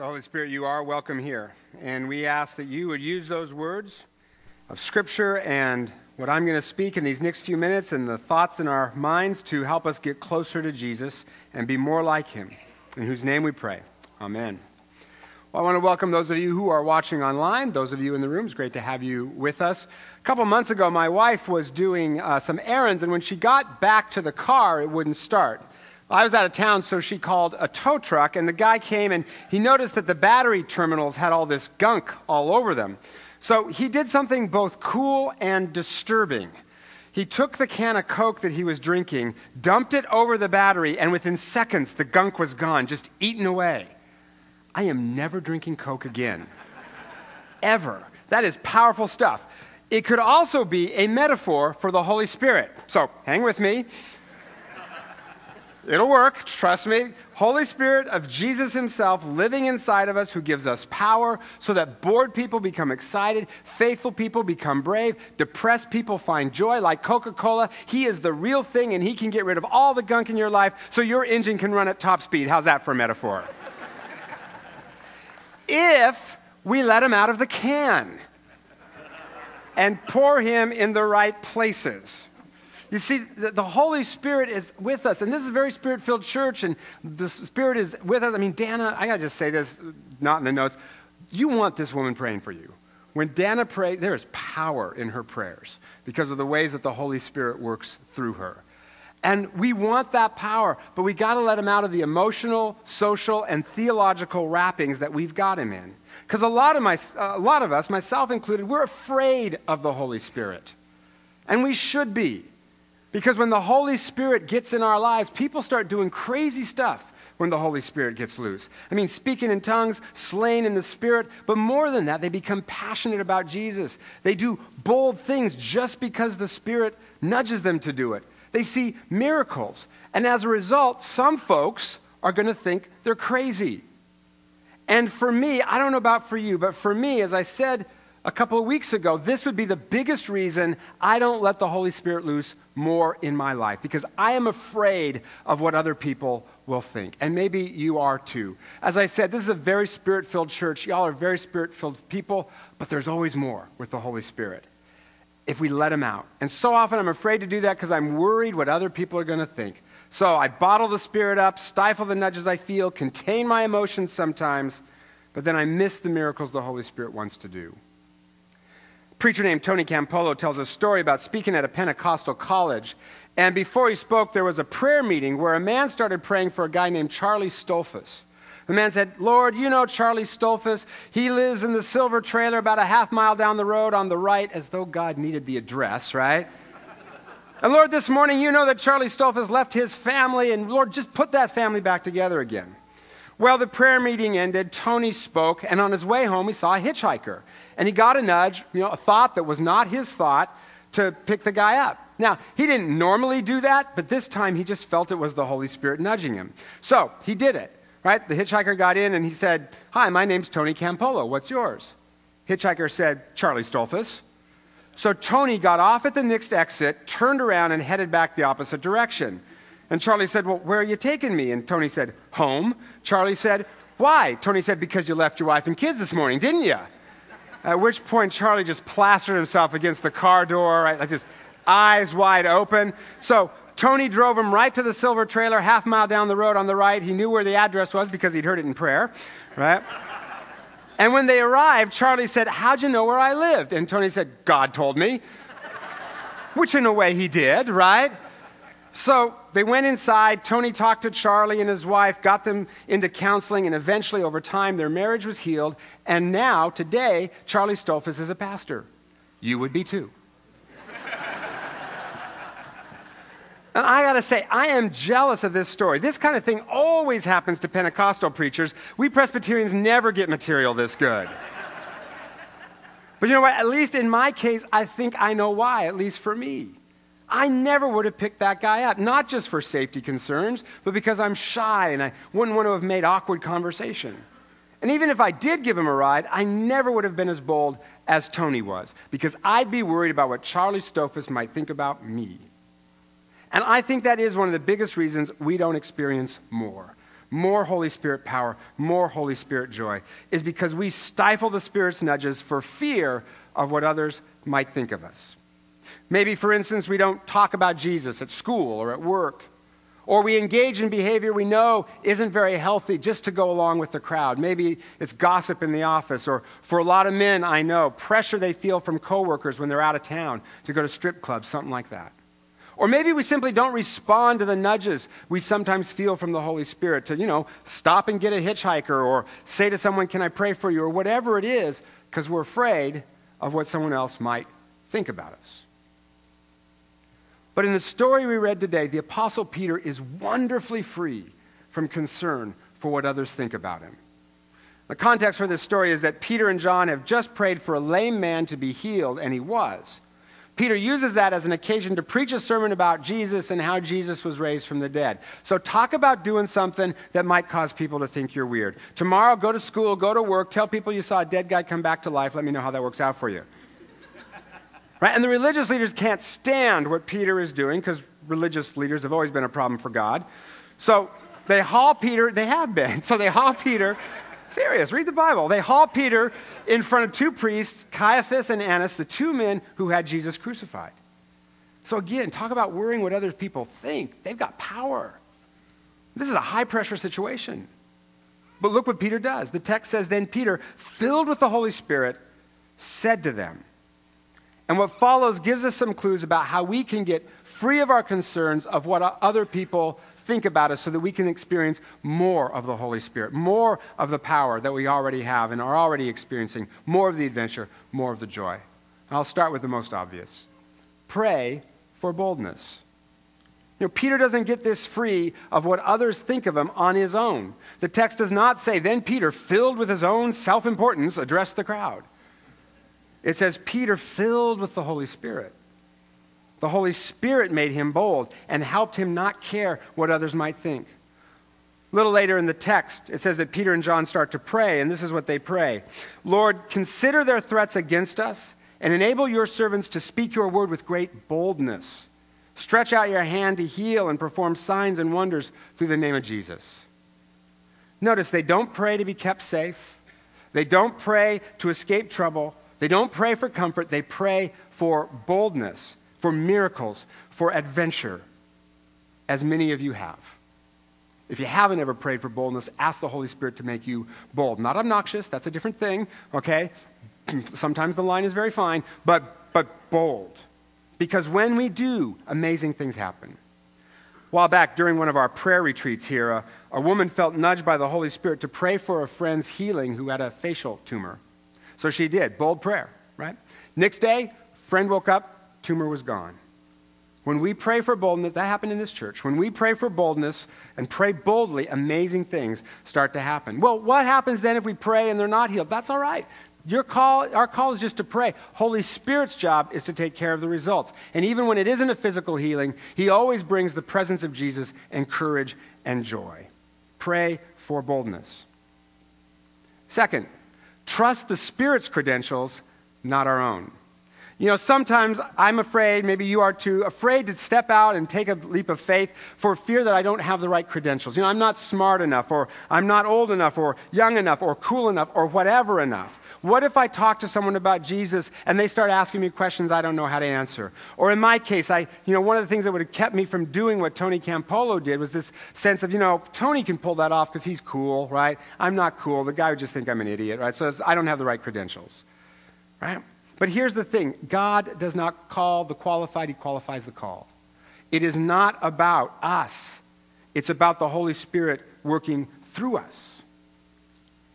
So, Holy Spirit, you are welcome here. And we ask that you would use those words of Scripture and what I'm going to speak in these next few minutes and the thoughts in our minds to help us get closer to Jesus and be more like him. In whose name we pray. Amen. Well, I want to welcome those of you who are watching online, those of you in the room. It's great to have you with us. A couple months ago, my wife was doing uh, some errands, and when she got back to the car, it wouldn't start. I was out of town, so she called a tow truck, and the guy came and he noticed that the battery terminals had all this gunk all over them. So he did something both cool and disturbing. He took the can of Coke that he was drinking, dumped it over the battery, and within seconds, the gunk was gone, just eaten away. I am never drinking Coke again. Ever. That is powerful stuff. It could also be a metaphor for the Holy Spirit. So hang with me. It'll work, trust me. Holy Spirit of Jesus Himself living inside of us who gives us power so that bored people become excited, faithful people become brave, depressed people find joy like Coca Cola. He is the real thing and He can get rid of all the gunk in your life so your engine can run at top speed. How's that for a metaphor? if we let Him out of the can and pour Him in the right places. You see, the, the, Holy Spirit is with us, and this is a very spirit filled church, and the Spirit is with us. I mean, Dana, I gotta just say this, not in the notes. You want this woman praying for you. When Dana prays, there is power in her prayers because of the ways that the Holy Spirit works through her. And we want that power, but we got to let him out of the emotional, social, and theological wrappings that we've got him in. Because a, lot of my, a lot of us, myself included, we're afraid of the Holy Spirit. And we should be. Because when the Holy Spirit gets in our lives, people start doing crazy stuff when the Holy Spirit gets loose. I mean, speaking in tongues, slain in the Spirit, but more than that, they become passionate about Jesus. They do bold things just because the Spirit nudges them to do it. They see miracles. And as a result, some folks are going to think they're crazy. And for me, I don't know about for you, but for me, as I said a couple of weeks ago, this would be the biggest reason I don't let the Holy Spirit loose more in my life because I am afraid of what other people will think. And maybe you are too. As I said, this is a very spirit filled church. Y'all are very spirit filled people, but there's always more with the Holy Spirit if we let Him out. And so often I'm afraid to do that because I'm worried what other people are going to think. So I bottle the Spirit up, stifle the nudges I feel, contain my emotions sometimes, but then I miss the miracles the Holy Spirit wants to do preacher named Tony Campolo tells a story about speaking at a Pentecostal college. And before he spoke, there was a prayer meeting where a man started praying for a guy named Charlie Stoltzfus. The man said, Lord, you know Charlie Stoltzfus. He lives in the silver trailer about a half mile down the road on the right, as though God needed the address, right? and Lord, this morning you know that Charlie Stoltzfus left his family, and Lord, just put that family back together again. Well, the prayer meeting ended. Tony spoke, and on his way home, he saw a hitchhiker. And he got a nudge, you know, a thought that was not his thought, to pick the guy up. Now, he didn't normally do that, but this time he just felt it was the Holy Spirit nudging him. So he did it, right? The hitchhiker got in and he said, Hi, my name's Tony Campolo. What's yours? Hitchhiker said, Charlie Stoltzfus. So Tony got off at the next exit, turned around, and headed back the opposite direction. And Charlie said, Well, where are you taking me? And Tony said, Home. Charlie said, Why? Tony said, Because you left your wife and kids this morning, didn't you? At which point, Charlie just plastered himself against the car door, right? Like just eyes wide open. So Tony drove him right to the silver trailer, half mile down the road on the right. He knew where the address was because he'd heard it in prayer, right? and when they arrived, Charlie said, How'd you know where I lived? And Tony said, God told me. Which, in a way, he did, right? So they went inside. Tony talked to Charlie and his wife, got them into counseling, and eventually, over time, their marriage was healed. And now, today, Charlie Stoltzfus is a pastor. You would be too. and I got to say, I am jealous of this story. This kind of thing always happens to Pentecostal preachers. We Presbyterians never get material this good. but you know what? At least in my case, I think I know why, at least for me. I never would have picked that guy up, not just for safety concerns, but because I'm shy and I wouldn't want to have made awkward conversation. And even if I did give him a ride, I never would have been as bold as Tony was, because I'd be worried about what Charlie Stoltzfus might think about me. And I think that is one of the biggest reasons we don't experience more. more Holy Spirit power, more Holy Spirit joy, is because we stifle the Spirit's nudges for fear of what others might think of us. Maybe, for instance, we don't talk about Jesus at school or at work. Or we engage in behavior we know isn't very healthy just to go along with the crowd. Maybe it's gossip in the office, or for a lot of men I know, pressure they feel from coworkers when they're out of town to go to strip clubs, something like that. Or maybe we simply don't respond to the nudges we sometimes feel from the Holy Spirit to, you know, stop and get a hitchhiker or say to someone, Can I pray for you? or whatever it is, because we're afraid of what someone else might think about us. But in the story we read today, the Apostle Peter is wonderfully free from concern for what others think about him. The context for this story is that Peter and John have just prayed for a lame man to be healed, and he was. Peter uses that as an occasion to preach a sermon about Jesus and how Jesus was raised from the dead. So, talk about doing something that might cause people to think you're weird. Tomorrow, go to school, go to work, tell people you saw a dead guy come back to life. Let me know how that works out for you. Right? And the religious leaders can't stand what Peter is doing because religious leaders have always been a problem for God. So they haul Peter, they have been. So they haul Peter, serious, read the Bible. They haul Peter in front of two priests, Caiaphas and Annas, the two men who had Jesus crucified. So again, talk about worrying what other people think. They've got power. This is a high pressure situation. But look what Peter does. The text says, Then Peter, filled with the Holy Spirit, said to them, and what follows gives us some clues about how we can get free of our concerns of what other people think about us so that we can experience more of the Holy Spirit, more of the power that we already have and are already experiencing, more of the adventure, more of the joy. And I'll start with the most obvious pray for boldness. You know, Peter doesn't get this free of what others think of him on his own. The text does not say, then Peter, filled with his own self importance, addressed the crowd. It says, Peter filled with the Holy Spirit. The Holy Spirit made him bold and helped him not care what others might think. A little later in the text, it says that Peter and John start to pray, and this is what they pray Lord, consider their threats against us and enable your servants to speak your word with great boldness. Stretch out your hand to heal and perform signs and wonders through the name of Jesus. Notice they don't pray to be kept safe, they don't pray to escape trouble. They don't pray for comfort, they pray for boldness, for miracles, for adventure, as many of you have. If you haven't ever prayed for boldness, ask the Holy Spirit to make you bold. Not obnoxious, that's a different thing, okay? Sometimes the line is very fine, but, but bold. Because when we do, amazing things happen. A while back, during one of our prayer retreats here, a, a woman felt nudged by the Holy Spirit to pray for a friend's healing who had a facial tumor. So she did. Bold prayer, right? Next day, friend woke up, tumor was gone. When we pray for boldness, that happened in this church. When we pray for boldness and pray boldly, amazing things start to happen. Well, what happens then if we pray and they're not healed? That's all right. Your call, our call is just to pray. Holy Spirit's job is to take care of the results. And even when it isn't a physical healing, He always brings the presence of Jesus and courage and joy. Pray for boldness. Second, trust the Spirit's credentials, not our own. You know, sometimes I'm afraid, maybe you are too, afraid to step out and take a leap of faith for fear that I don't have the right credentials. You know, I'm not smart enough, or I'm not old enough, or young enough, or cool enough, or whatever enough. What if I talk to someone about Jesus and they start asking me questions I don't know how to answer? Or in my case, I, you know, one of the things that would have kept me from doing what Tony Campolo did was this sense of, you know, Tony can pull that off because he's cool, right? I'm not cool. The guy would just think I'm an idiot, right? So I don't have the right credentials, right? But here's the thing God does not call the qualified, He qualifies the called. It is not about us, it's about the Holy Spirit working through us.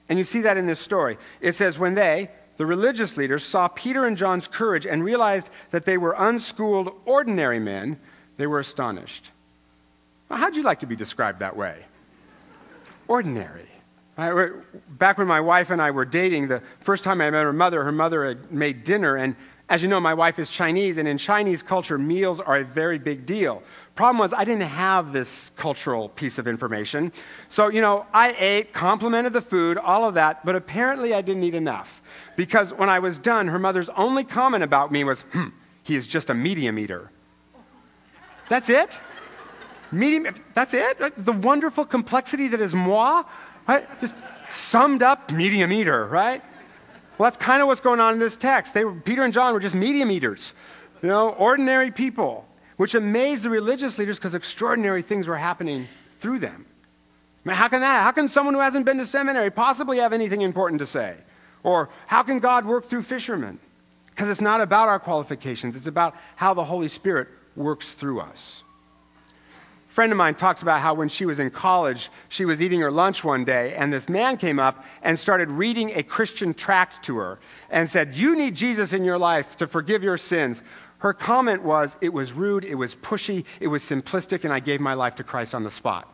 And you see that in this story. It says, when they, the religious leaders, saw Peter and John's courage and realized that they were unschooled, ordinary men, they were astonished. Well, how'd you like to be described that way? Ordinary. Back when my wife and I were dating, the first time I met her mother, her mother had made dinner, and as you know, my wife is Chinese, and in Chinese culture, meals are a very big deal. Problem was, I didn't have this cultural piece of information. So, you know, I ate, complimented the food, all of that, but apparently I didn't eat enough. Because when I was done, her mother's only comment about me was, hmm, he is just a medium eater. That's it? Medium, that's it? The wonderful complexity that is moi, right? Just summed up medium eater, right? Well, that's kind of what's going on in this text. They were, Peter and John were just medium eaters, you know, ordinary people, which amazed the religious leaders because extraordinary things were happening through them. I mean, how can that? How can someone who hasn't been to seminary possibly have anything important to say? Or how can God work through fishermen? Because it's not about our qualifications, it's about how the Holy Spirit works through us. A friend of mine talks about how when she was in college, she was eating her lunch one day, and this man came up and started reading a Christian tract to her and said, You need Jesus in your life to forgive your sins. Her comment was, It was rude, it was pushy, it was simplistic, and I gave my life to Christ on the spot.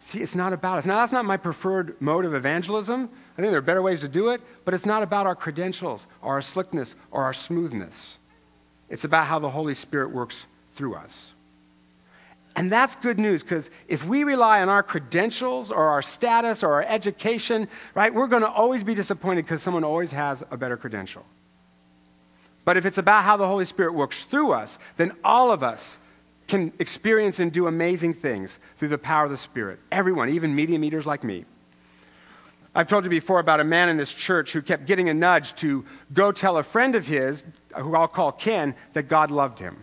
See, it's not about us. Now, that's not my preferred mode of evangelism. I think there are better ways to do it, but it's not about our credentials or our slickness or our smoothness. It's about how the Holy Spirit works through us. And that's good news because if we rely on our credentials or our status or our education, right, we're going to always be disappointed because someone always has a better credential. But if it's about how the Holy Spirit works through us, then all of us can experience and do amazing things through the power of the Spirit. Everyone, even medium eaters like me. I've told you before about a man in this church who kept getting a nudge to go tell a friend of his, who I'll call Ken, that God loved him.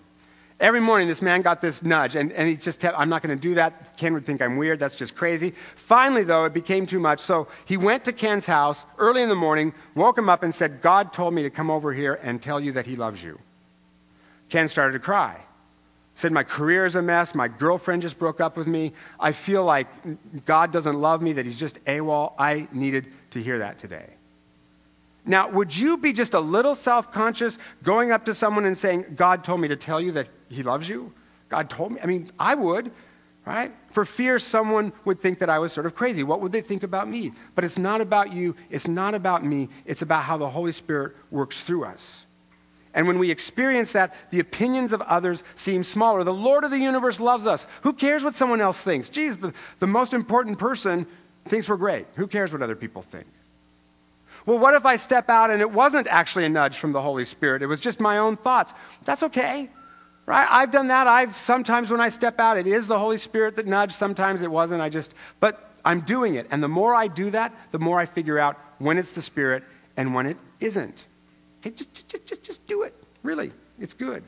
Every morning, this man got this nudge, and, and he just kept, I'm not going to do that. Ken would think I'm weird. That's just crazy. Finally, though, it became too much. So he went to Ken's house early in the morning, woke him up, and said, God told me to come over here and tell you that he loves you. Ken started to cry. Said, My career is a mess. My girlfriend just broke up with me. I feel like God doesn't love me, that He's just AWOL. I needed to hear that today. Now, would you be just a little self conscious going up to someone and saying, God told me to tell you that He loves you? God told me? I mean, I would, right? For fear someone would think that I was sort of crazy. What would they think about me? But it's not about you. It's not about me. It's about how the Holy Spirit works through us. And when we experience that, the opinions of others seem smaller. The Lord of the universe loves us. Who cares what someone else thinks? Geez, the, the most important person thinks we're great. Who cares what other people think? Well, what if I step out and it wasn't actually a nudge from the Holy Spirit? It was just my own thoughts. That's okay. Right? I've done that. I've sometimes when I step out, it is the Holy Spirit that nudged. Sometimes it wasn't. I just, but I'm doing it. And the more I do that, the more I figure out when it's the Spirit and when it isn't. Hey, just, just, just, just do it. Really, it's good.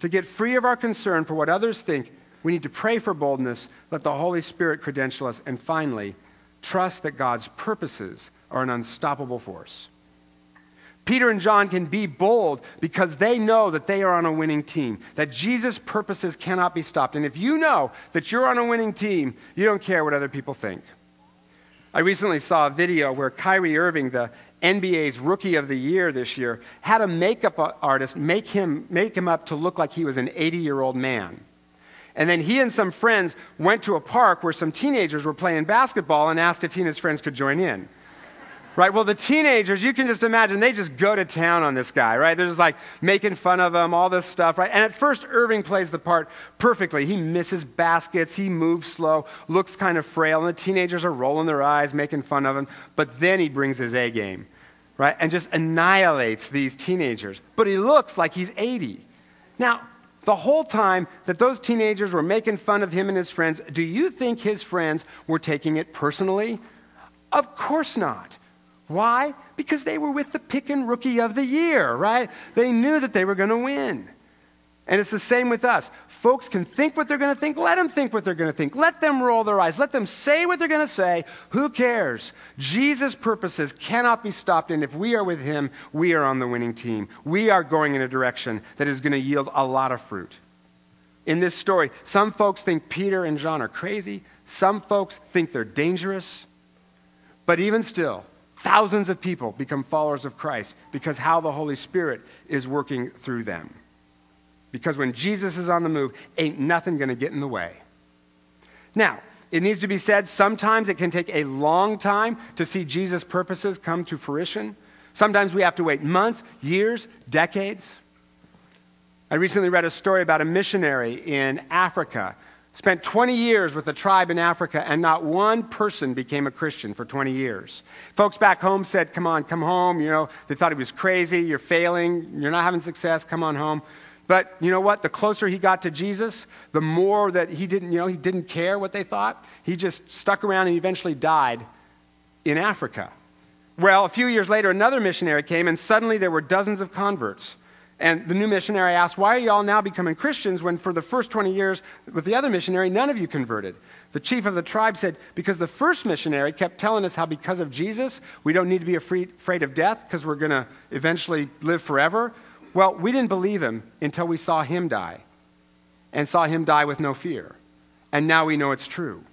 To get free of our concern for what others think, we need to pray for boldness, let the Holy Spirit credential us, and finally, trust that God's purposes are an unstoppable force. Peter and John can be bold because they know that they are on a winning team, that Jesus' purposes cannot be stopped. And if you know that you're on a winning team, you don't care what other people think. I recently saw a video where Kyrie Irving, the NBA's Rookie of the Year this year, had a makeup artist make him, make him up to look like he was an 80 year old man. And then he and some friends went to a park where some teenagers were playing basketball and asked if he and his friends could join in. Right? Well, the teenagers, you can just imagine, they just go to town on this guy, right? They're just like making fun of him, all this stuff, right? And at first, Irving plays the part perfectly. He misses baskets, he moves slow, looks kind of frail, and the teenagers are rolling their eyes, making fun of him. But then he brings his A game, right? And just annihilates these teenagers. But he looks like he's 80. Now, the whole time that those teenagers were making fun of him and his friends, do you think his friends were taking it personally? Of course not. Why? Because they were with the pick and rookie of the year, right? They knew that they were going to win. And it's the same with us. Folks can think what they're going to think. Let them think what they're going to think. Let them roll their eyes. Let them say what they're going to say. Who cares? Jesus' purposes cannot be stopped. And if we are with him, we are on the winning team. We are going in a direction that is going to yield a lot of fruit. In this story, some folks think Peter and John are crazy. Some folks think they're dangerous. But even still, Thousands of people become followers of Christ because how the Holy Spirit is working through them. Because when Jesus is on the move, ain't nothing going to get in the way. Now, it needs to be said, sometimes it can take a long time to see Jesus' purposes come to fruition. Sometimes we have to wait months, years, decades. I recently read a story about a missionary in Africa Spent 20 years with a tribe in Africa, and not one person became a Christian for 20 years. Folks back home said, Come on, come home. You know, they thought he was crazy. You're failing. You're not having success. Come on home. But you know what? The closer he got to Jesus, the more that he didn't, you know, he didn't care what they thought. He just stuck around and eventually died in Africa. Well, a few years later, another missionary came, and suddenly there were dozens of converts. And the new missionary asked, Why are you all now becoming Christians when for the first 20 years with the other missionary, none of you converted? The chief of the tribe said, Because the first missionary kept telling us how because of Jesus, we don't need to be afraid, afraid of death because we're going to eventually live forever. Well, we didn't believe him until we saw him die and saw him die with no fear. And now we know it's true.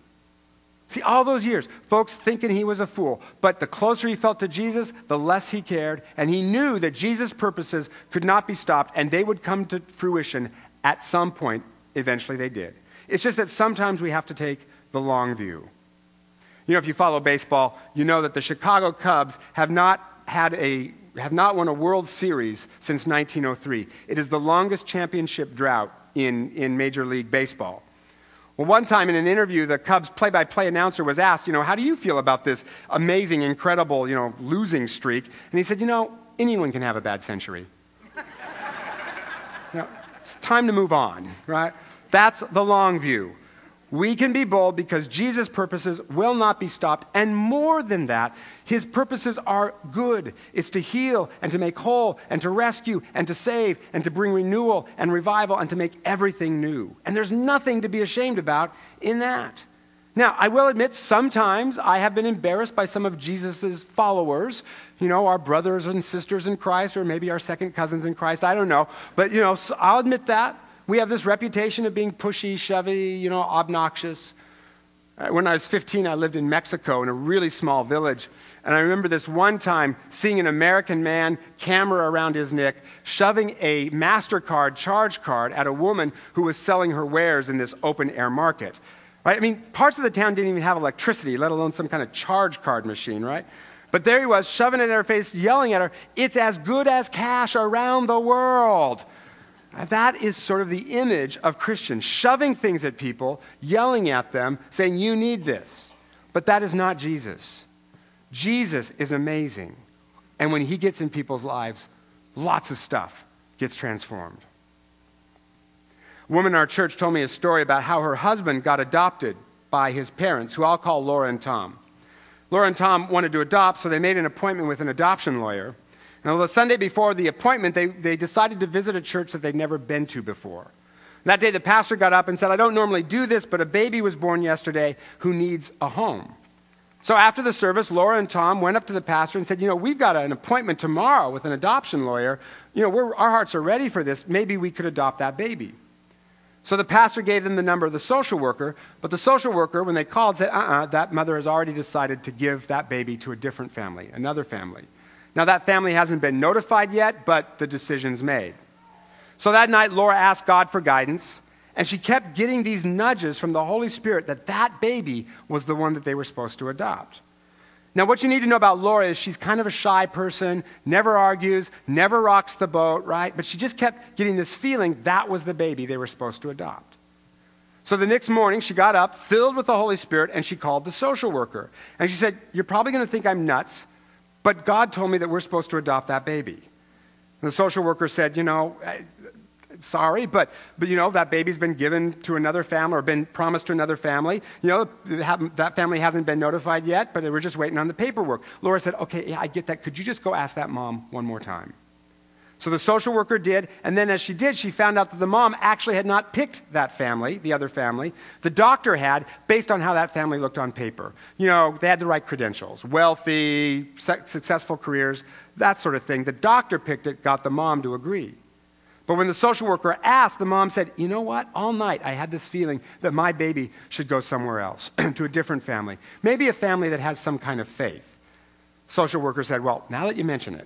See, all those years, folks thinking he was a fool. But the closer he felt to Jesus, the less he cared. And he knew that Jesus' purposes could not be stopped and they would come to fruition at some point. Eventually, they did. It's just that sometimes we have to take the long view. You know, if you follow baseball, you know that the Chicago Cubs have not had a have not won a World Series since 1903. It is the longest championship drought in, in Major League Baseball. Well, one time in an interview, the Cubs play by play announcer was asked, you know, how do you feel about this amazing, incredible, you know, losing streak? And he said, you know, anyone can have a bad century. you know, it's time to move on, right? That's the long view. We can be bold because Jesus' purposes will not be stopped. And more than that, his purposes are good. It's to heal and to make whole and to rescue and to save and to bring renewal and revival and to make everything new. And there's nothing to be ashamed about in that. Now, I will admit, sometimes I have been embarrassed by some of Jesus' followers, you know, our brothers and sisters in Christ, or maybe our second cousins in Christ. I don't know. But, you know, so I'll admit that. We have this reputation of being pushy, shovey, you know, obnoxious. Uh, when I was 15, I lived in Mexico in a really small village. And I remember this one time seeing an American man, camera around his neck, shoving a MasterCard charge card at a woman who was selling her wares in this open air market. Right? I mean, parts of the town didn't even have electricity, let alone some kind of charge card machine, right? But there he was, shoving it in her face, yelling at her, It's as good as cash around the world. That is sort of the image of Christians, shoving things at people, yelling at them, saying, You need this. But that is not Jesus. Jesus is amazing. And when he gets in people's lives, lots of stuff gets transformed. A woman in our church told me a story about how her husband got adopted by his parents, who I'll call Laura and Tom. Laura and Tom wanted to adopt, so they made an appointment with an adoption lawyer. Now, the Sunday before the appointment, they, they decided to visit a church that they'd never been to before. That day, the pastor got up and said, I don't normally do this, but a baby was born yesterday who needs a home. So after the service, Laura and Tom went up to the pastor and said, You know, we've got an appointment tomorrow with an adoption lawyer. You know, our hearts are ready for this. Maybe we could adopt that baby. So the pastor gave them the number of the social worker, but the social worker, when they called, said, Uh uh-uh, uh that mother has already decided to give that baby to a different family, another family. Now, that family hasn't been notified yet, but the decision's made. So that night, Laura asked God for guidance, and she kept getting these nudges from the Holy Spirit that that baby was the one that they were supposed to adopt. Now, what you need to know about Laura is she's kind of a shy person, never argues, never rocks the boat, right? But she just kept getting this feeling that was the baby they were supposed to adopt. So the next morning, she got up, filled with the Holy Spirit, and she called the social worker. And she said, You're probably going to think I'm nuts, but God told me that we're supposed to adopt that baby. And the social worker said, You know, eh, sorry, but, but you know, that baby's been given to another family or been promised to another family. You know, that family hasn't been notified yet, but we're just waiting on the paperwork. Laura said, Okay, yeah, I get that. Could you just go ask that mom one more time? So the social worker did, and then as she did, she found out that the mom actually had not picked that family, the other family. The doctor had, based on how that family looked on paper. You know, they had the right credentials wealthy, successful careers, that sort of thing. The doctor picked it, got the mom to agree. But when the social worker asked, the mom said, You know what? All night I had this feeling that my baby should go somewhere else, to a different family. Maybe a family that has some kind of faith. Social worker said, Well, now that you mention it,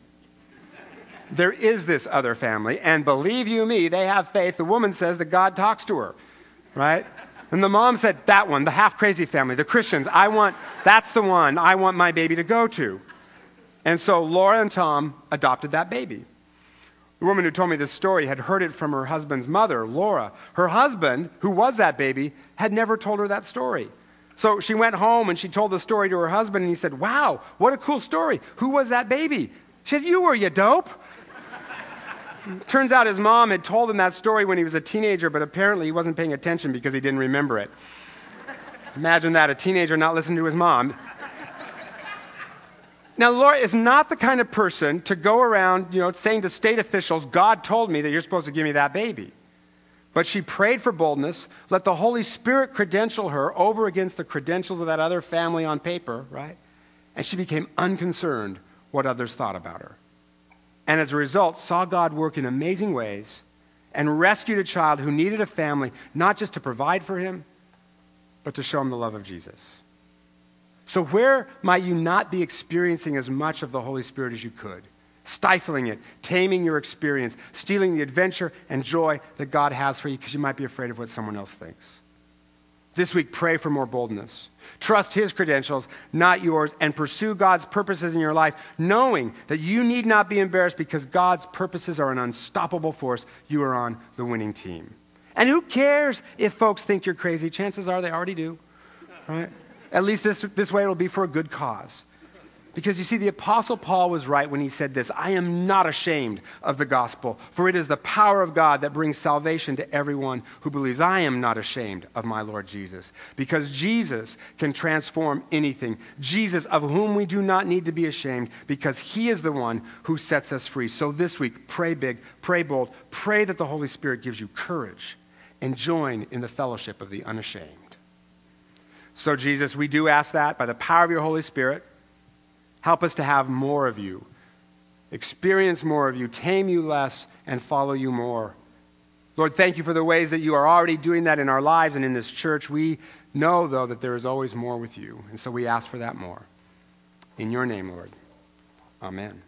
there is this other family, and believe you me, they have faith. The woman says that God talks to her, right? And the mom said, That one, the half crazy family, the Christians, I want, that's the one I want my baby to go to. And so Laura and Tom adopted that baby. The woman who told me this story had heard it from her husband's mother, Laura. Her husband, who was that baby, had never told her that story. So she went home and she told the story to her husband, and he said, Wow, what a cool story. Who was that baby? She said, You were, you dope. Turns out his mom had told him that story when he was a teenager, but apparently he wasn't paying attention because he didn't remember it. Imagine that, a teenager not listening to his mom. Now, Laura is not the kind of person to go around, you know, saying to state officials, God told me that you're supposed to give me that baby. But she prayed for boldness, let the Holy Spirit credential her over against the credentials of that other family on paper, right? And she became unconcerned what others thought about her. And as a result, saw God work in amazing ways and rescued a child who needed a family, not just to provide for him, but to show him the love of Jesus. So, where might you not be experiencing as much of the Holy Spirit as you could? Stifling it, taming your experience, stealing the adventure and joy that God has for you because you might be afraid of what someone else thinks. This week, pray for more boldness. Trust His credentials, not yours, and pursue God's purposes in your life, knowing that you need not be embarrassed because God's purposes are an unstoppable force. You are on the winning team. And who cares if folks think you're crazy? Chances are they already do, right? At least this, this way it'll be for a good cause. Because you see, the Apostle Paul was right when he said this I am not ashamed of the gospel, for it is the power of God that brings salvation to everyone who believes. I am not ashamed of my Lord Jesus, because Jesus can transform anything. Jesus, of whom we do not need to be ashamed, because he is the one who sets us free. So this week, pray big, pray bold, pray that the Holy Spirit gives you courage, and join in the fellowship of the unashamed. So, Jesus, we do ask that by the power of your Holy Spirit. Help us to have more of you, experience more of you, tame you less, and follow you more. Lord, thank you for the ways that you are already doing that in our lives and in this church. We know, though, that there is always more with you, and so we ask for that more. In your name, Lord. Amen.